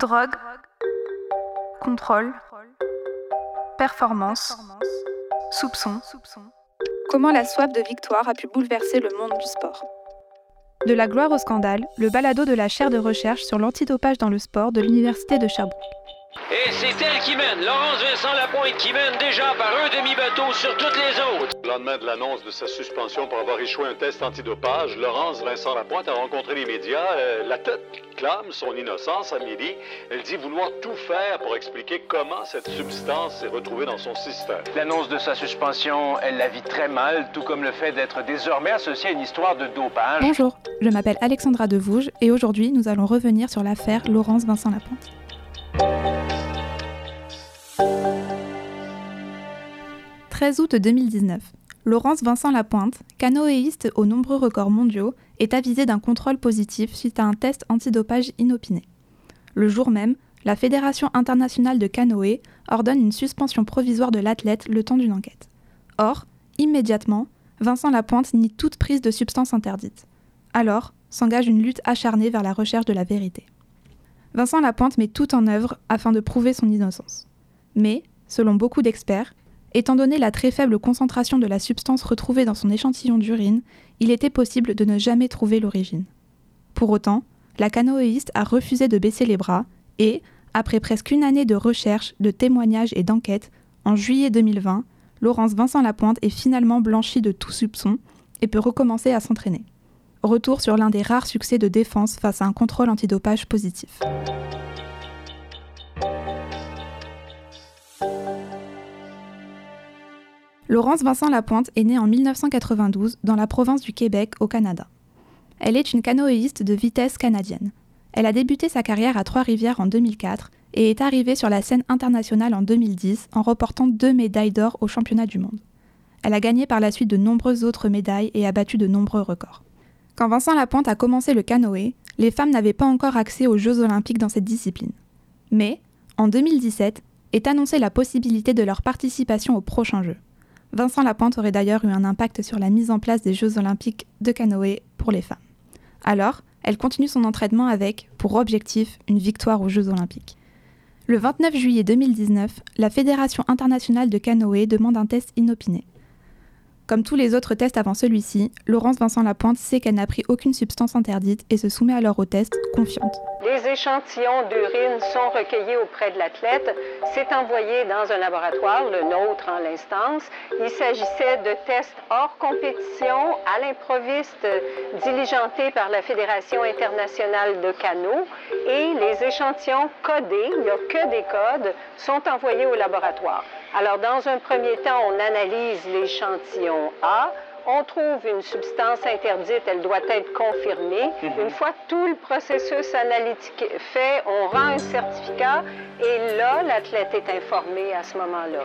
Drogue, contrôle, performance, soupçon. Comment la soif de victoire a pu bouleverser le monde du sport? De la gloire au scandale, le balado de la chaire de recherche sur l'antidopage dans le sport de l'Université de Sherbrooke. Et c'est elle qui mène, Laurence Vincent Lapointe qui mène déjà par un demi-bateau sur toutes les autres. Le lendemain de l'annonce de sa suspension pour avoir échoué un test antidopage, Laurence Vincent Lapointe a rencontré les médias. Euh, la tête clame son innocence à midi. Elle dit vouloir tout faire pour expliquer comment cette substance s'est retrouvée dans son système. L'annonce de sa suspension, elle la vit très mal, tout comme le fait d'être désormais associée à une histoire de dopage. Bonjour, je m'appelle Alexandra Devouge et aujourd'hui nous allons revenir sur l'affaire Laurence Vincent Lapointe. 13 août 2019. Laurence Vincent Lapointe, canoëiste aux nombreux records mondiaux, est avisée d'un contrôle positif suite à un test antidopage inopiné. Le jour même, la Fédération internationale de canoë ordonne une suspension provisoire de l'athlète le temps d'une enquête. Or, immédiatement, Vincent Lapointe nie toute prise de substance interdite. Alors, s'engage une lutte acharnée vers la recherche de la vérité. Vincent Lapointe met tout en œuvre afin de prouver son innocence. Mais, selon beaucoup d'experts, Étant donné la très faible concentration de la substance retrouvée dans son échantillon d'urine, il était possible de ne jamais trouver l'origine. Pour autant, la canoëiste a refusé de baisser les bras et, après presque une année de recherche, de témoignages et d'enquêtes, en juillet 2020, Laurence Vincent Lapointe est finalement blanchie de tout soupçon et peut recommencer à s'entraîner. Retour sur l'un des rares succès de défense face à un contrôle antidopage positif. Laurence Vincent Lapointe est née en 1992 dans la province du Québec, au Canada. Elle est une canoëiste de vitesse canadienne. Elle a débuté sa carrière à Trois-Rivières en 2004 et est arrivée sur la scène internationale en 2010 en remportant deux médailles d'or au championnat du monde. Elle a gagné par la suite de nombreuses autres médailles et a battu de nombreux records. Quand Vincent Lapointe a commencé le canoë, les femmes n'avaient pas encore accès aux Jeux olympiques dans cette discipline. Mais, en 2017, est annoncée la possibilité de leur participation aux prochains Jeux. Vincent Lapointe aurait d'ailleurs eu un impact sur la mise en place des Jeux olympiques de canoë pour les femmes. Alors, elle continue son entraînement avec, pour objectif, une victoire aux Jeux olympiques. Le 29 juillet 2019, la Fédération internationale de canoë demande un test inopiné. Comme tous les autres tests avant celui-ci, Laurence Vincent Lapointe sait qu'elle n'a pris aucune substance interdite et se soumet alors au test, confiante. Les échantillons d'urine sont recueillis auprès de l'athlète. C'est envoyé dans un laboratoire, le nôtre en l'instance. Il s'agissait de tests hors compétition à l'improviste diligentés par la Fédération internationale de canot. Et les échantillons codés, il n'y a que des codes, sont envoyés au laboratoire. Alors, dans un premier temps, on analyse l'échantillon A. On trouve une substance interdite, elle doit être confirmée. Mhm. Une fois tout le processus analytique fait, on rend un certificat et là, l'athlète est informé à ce moment-là.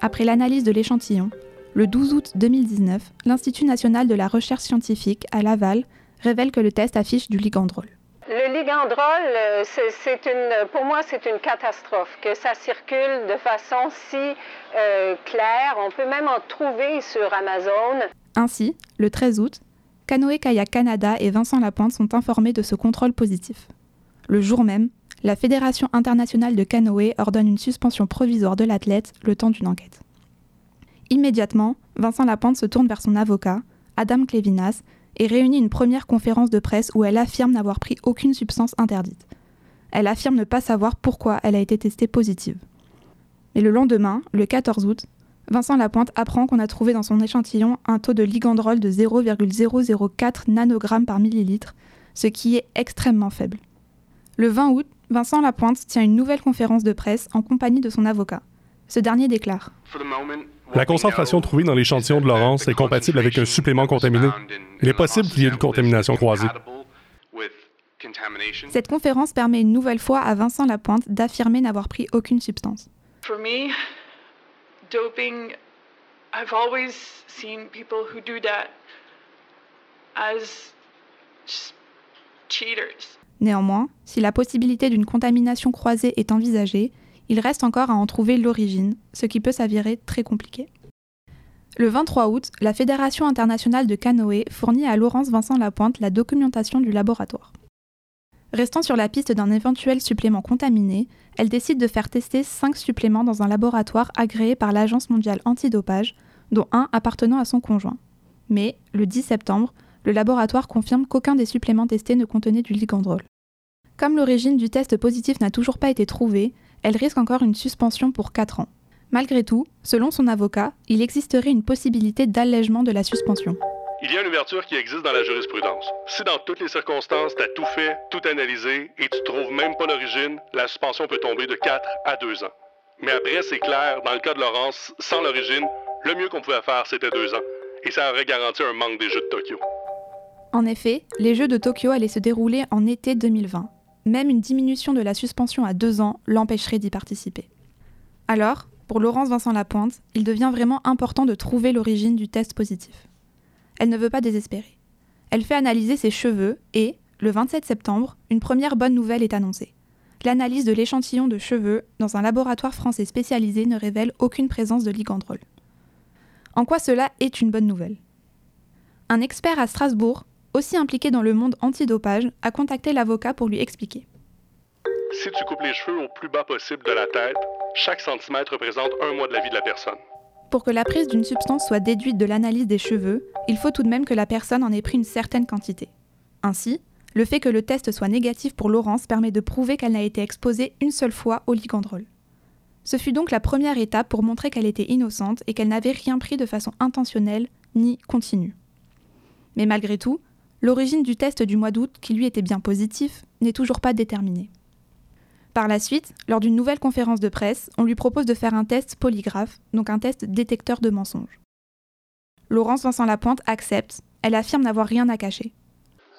Après l'analyse de l'échantillon, le 12 août 2019, l'Institut national de la recherche scientifique à Laval révèle que le test affiche du ligandrol. Le ligandrol, euh, c'est une, pour moi, c'est une catastrophe que ça circule de façon si euh, claire. On peut même en trouver sur Amazon. Ainsi, le 13 août, Canoë Kayak Canada et Vincent Lapointe sont informés de ce contrôle positif. Le jour même, la Fédération internationale de canoë ordonne une suspension provisoire de l'athlète le temps d'une enquête. Immédiatement, Vincent Lapointe se tourne vers son avocat, Adam Clevinas, et réunit une première conférence de presse où elle affirme n'avoir pris aucune substance interdite. Elle affirme ne pas savoir pourquoi elle a été testée positive. Mais le lendemain, le 14 août, Vincent Lapointe apprend qu'on a trouvé dans son échantillon un taux de ligandrol de 0,004 nanogrammes par millilitre, ce qui est extrêmement faible. Le 20 août, Vincent Lapointe tient une nouvelle conférence de presse en compagnie de son avocat. Ce dernier déclare la concentration trouvée dans l'échantillon de Laurence est compatible avec un supplément contaminé. Il est possible qu'il y ait une contamination croisée. Cette conférence permet une nouvelle fois à Vincent Lapointe d'affirmer n'avoir pris aucune substance. Néanmoins, si la possibilité d'une contamination croisée est envisagée, il reste encore à en trouver l'origine, ce qui peut s'avérer très compliqué. Le 23 août, la Fédération internationale de canoë fournit à Laurence Vincent Lapointe la documentation du laboratoire. Restant sur la piste d'un éventuel supplément contaminé, elle décide de faire tester 5 suppléments dans un laboratoire agréé par l'Agence mondiale antidopage, dont un appartenant à son conjoint. Mais, le 10 septembre, le laboratoire confirme qu'aucun des suppléments testés ne contenait du ligandrol. Comme l'origine du test positif n'a toujours pas été trouvée, elle risque encore une suspension pour 4 ans. Malgré tout, selon son avocat, il existerait une possibilité d'allègement de la suspension. Il y a une ouverture qui existe dans la jurisprudence. Si dans toutes les circonstances, tu as tout fait, tout analysé et tu trouves même pas l'origine, la suspension peut tomber de 4 à 2 ans. Mais après, c'est clair, dans le cas de Laurence, sans l'origine, le mieux qu'on pouvait faire, c'était 2 ans. Et ça aurait garanti un manque des Jeux de Tokyo. En effet, les Jeux de Tokyo allaient se dérouler en été 2020. Même une diminution de la suspension à 2 ans l'empêcherait d'y participer. Alors, pour Laurence Vincent Lapointe, il devient vraiment important de trouver l'origine du test positif elle ne veut pas désespérer. Elle fait analyser ses cheveux et, le 27 septembre, une première bonne nouvelle est annoncée. L'analyse de l'échantillon de cheveux dans un laboratoire français spécialisé ne révèle aucune présence de ligandrol. En quoi cela est une bonne nouvelle? Un expert à Strasbourg, aussi impliqué dans le monde antidopage, a contacté l'avocat pour lui expliquer. Si tu coupes les cheveux au plus bas possible de la tête, chaque centimètre représente un mois de la vie de la personne. Pour que la prise d'une substance soit déduite de l'analyse des cheveux, il faut tout de même que la personne en ait pris une certaine quantité. Ainsi, le fait que le test soit négatif pour Laurence permet de prouver qu'elle n'a été exposée une seule fois au ligandrol. Ce fut donc la première étape pour montrer qu'elle était innocente et qu'elle n'avait rien pris de façon intentionnelle ni continue. Mais malgré tout, l'origine du test du mois d'août, qui lui était bien positif, n'est toujours pas déterminée. Par la suite, lors d'une nouvelle conférence de presse, on lui propose de faire un test polygraphe, donc un test détecteur de mensonges. Laurence Vincent Lapointe accepte, elle affirme n'avoir rien à cacher.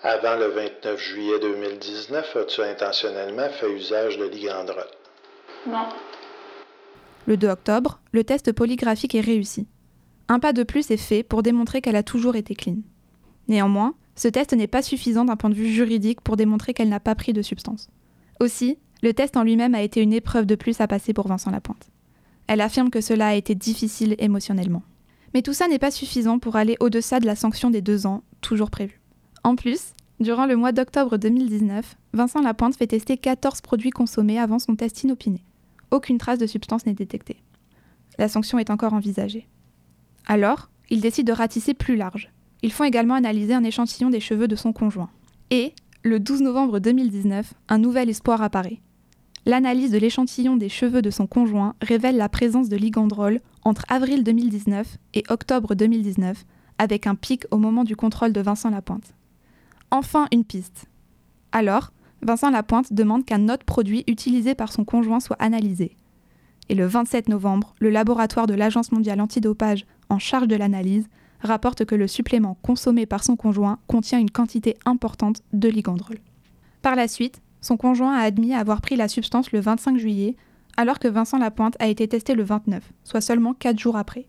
Avant le 29 juillet 2019, as-tu intentionnellement fait usage de ligandrol? Non. Le 2 octobre, le test polygraphique est réussi. Un pas de plus est fait pour démontrer qu'elle a toujours été clean. Néanmoins, ce test n'est pas suffisant d'un point de vue juridique pour démontrer qu'elle n'a pas pris de substance. Aussi, le test en lui-même a été une épreuve de plus à passer pour Vincent Lapointe. Elle affirme que cela a été difficile émotionnellement. Mais tout ça n'est pas suffisant pour aller au-delà de la sanction des deux ans, toujours prévue. En plus, durant le mois d'octobre 2019, Vincent Lapointe fait tester 14 produits consommés avant son test inopiné. Aucune trace de substance n'est détectée. La sanction est encore envisagée. Alors, il décide de ratisser plus large. Ils font également analyser un échantillon des cheveux de son conjoint. Et, le 12 novembre 2019, un nouvel espoir apparaît. L'analyse de l'échantillon des cheveux de son conjoint révèle la présence de ligandrol entre avril 2019 et octobre 2019, avec un pic au moment du contrôle de Vincent Lapointe. Enfin une piste. Alors, Vincent Lapointe demande qu'un autre produit utilisé par son conjoint soit analysé. Et le 27 novembre, le laboratoire de l'Agence mondiale antidopage en charge de l'analyse rapporte que le supplément consommé par son conjoint contient une quantité importante de ligandrol. Par la suite, son conjoint a admis avoir pris la substance le 25 juillet, alors que Vincent Lapointe a été testé le 29, soit seulement 4 jours après.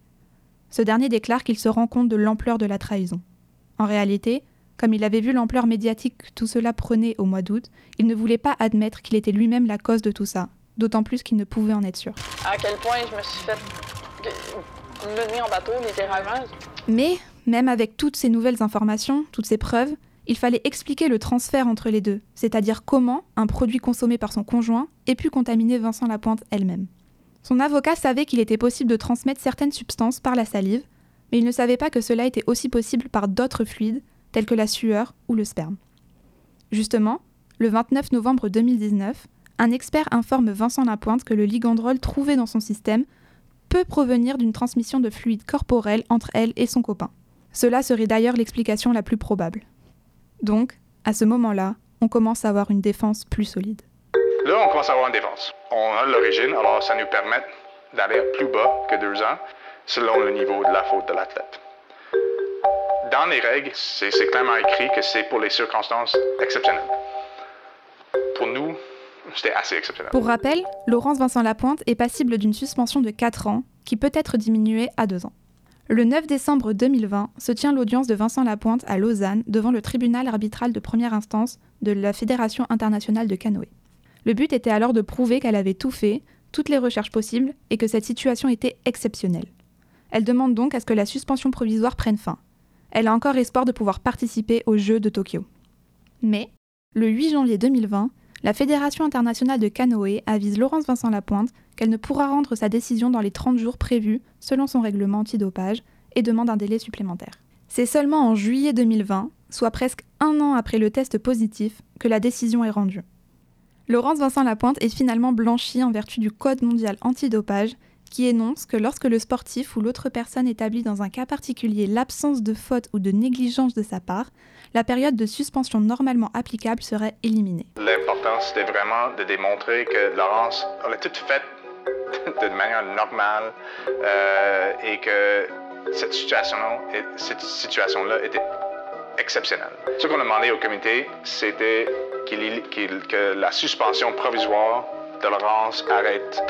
Ce dernier déclare qu'il se rend compte de l'ampleur de la trahison. En réalité, comme il avait vu l'ampleur médiatique que tout cela prenait au mois d'août, il ne voulait pas admettre qu'il était lui-même la cause de tout ça, d'autant plus qu'il ne pouvait en être sûr. À quel point je me suis fait mener en bateau, littéralement. Mais, même avec toutes ces nouvelles informations, toutes ces preuves, il fallait expliquer le transfert entre les deux, c'est-à-dire comment un produit consommé par son conjoint ait pu contaminer Vincent Lapointe elle-même. Son avocat savait qu'il était possible de transmettre certaines substances par la salive, mais il ne savait pas que cela était aussi possible par d'autres fluides, tels que la sueur ou le sperme. Justement, le 29 novembre 2019, un expert informe Vincent Lapointe que le ligandrol trouvé dans son système peut provenir d'une transmission de fluide corporel entre elle et son copain. Cela serait d'ailleurs l'explication la plus probable. Donc, à ce moment-là, on commence à avoir une défense plus solide. Là, on commence à avoir une défense. On a l'origine, alors ça nous permet d'aller plus bas que deux ans, selon le niveau de la faute de l'athlète. Dans les règles, c'est clairement écrit que c'est pour les circonstances exceptionnelles. Pour rappel, Laurence Vincent Lapointe est passible d'une suspension de 4 ans, qui peut être diminuée à 2 ans. Le 9 décembre 2020 se tient l'audience de Vincent Lapointe à Lausanne devant le tribunal arbitral de première instance de la Fédération internationale de canoë. Le but était alors de prouver qu'elle avait tout fait, toutes les recherches possibles, et que cette situation était exceptionnelle. Elle demande donc à ce que la suspension provisoire prenne fin. Elle a encore espoir de pouvoir participer aux Jeux de Tokyo. Mais, Le 8 janvier 2020, la Fédération internationale de canoë avise Laurence Vincent Lapointe qu'elle ne pourra rendre sa décision dans les 30 jours prévus selon son règlement antidopage et demande un délai supplémentaire. C'est seulement en juillet 2020, soit presque un an après le test positif, que la décision est rendue. Laurence Vincent Lapointe est finalement blanchie en vertu du Code mondial antidopage qui énonce que lorsque le sportif ou l'autre personne établit dans un cas particulier l'absence de faute ou de négligence de sa part, la période de suspension normalement applicable serait éliminée. L'important, c'était vraiment de démontrer que Laurence, on a tout fait de manière normale euh, et que cette situation-là était exceptionnelle. Ce qu'on a demandé au comité, c'était que la suspension provisoire de Laurence arrête.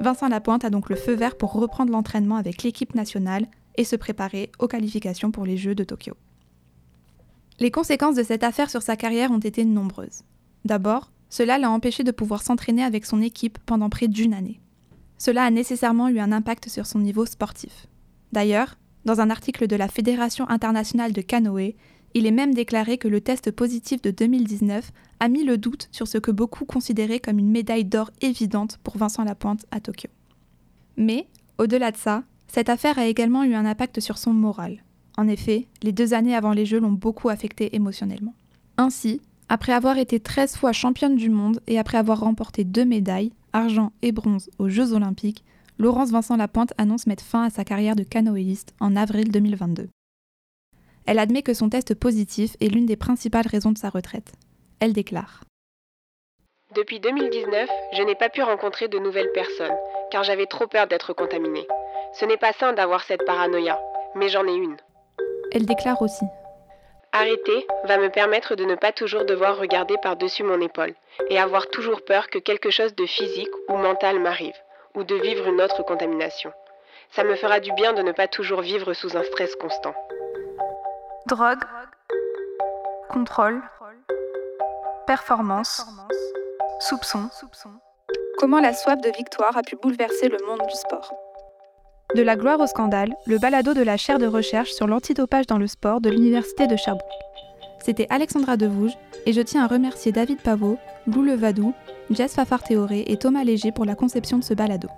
Vincent Lapointe a donc le feu vert pour reprendre l'entraînement avec l'équipe nationale et se préparer aux qualifications pour les Jeux de Tokyo. Les conséquences de cette affaire sur sa carrière ont été nombreuses. D'abord, cela l'a empêché de pouvoir s'entraîner avec son équipe pendant près d'une année. Cela a nécessairement eu un impact sur son niveau sportif. D'ailleurs, dans un article de la Fédération internationale de canoë, il est même déclaré que le test positif de 2019 a mis le doute sur ce que beaucoup considéraient comme une médaille d'or évidente pour Vincent Lapointe à Tokyo. Mais, au-delà de ça, cette affaire a également eu un impact sur son moral. En effet, les deux années avant les Jeux l'ont beaucoup affecté émotionnellement. Ainsi, après avoir été 13 fois championne du monde et après avoir remporté deux médailles, argent et bronze aux Jeux olympiques, Laurence Vincent Lapointe annonce mettre fin à sa carrière de canoëiste en avril 2022. Elle admet que son test positif est l'une des principales raisons de sa retraite. Elle déclare Depuis 2019, je n'ai pas pu rencontrer de nouvelles personnes, car j'avais trop peur d'être contaminée. Ce n'est pas sain d'avoir cette paranoïa, mais j'en ai une. Elle déclare aussi Arrêter va me permettre de ne pas toujours devoir regarder par-dessus mon épaule et avoir toujours peur que quelque chose de physique ou mental m'arrive ou de vivre une autre contamination. Ça me fera du bien de ne pas toujours vivre sous un stress constant. Drogue, contrôle, performance, soupçon. Comment la soif de victoire a pu bouleverser le monde du sport? De la gloire au scandale, le balado de la chaire de recherche sur l'antidopage dans le sport de l'Université de Sherbrooke. C'était Alexandra Devouge et je tiens à remercier David Pavot, Lou Levadou, Jess Fafard-Théoré et Thomas Léger pour la conception de ce balado.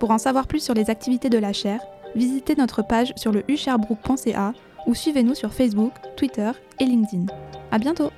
Pour en savoir plus sur les activités de la chaire, visitez notre page sur le usherbrook.ca ou suivez-nous sur Facebook, Twitter et LinkedIn. À bientôt!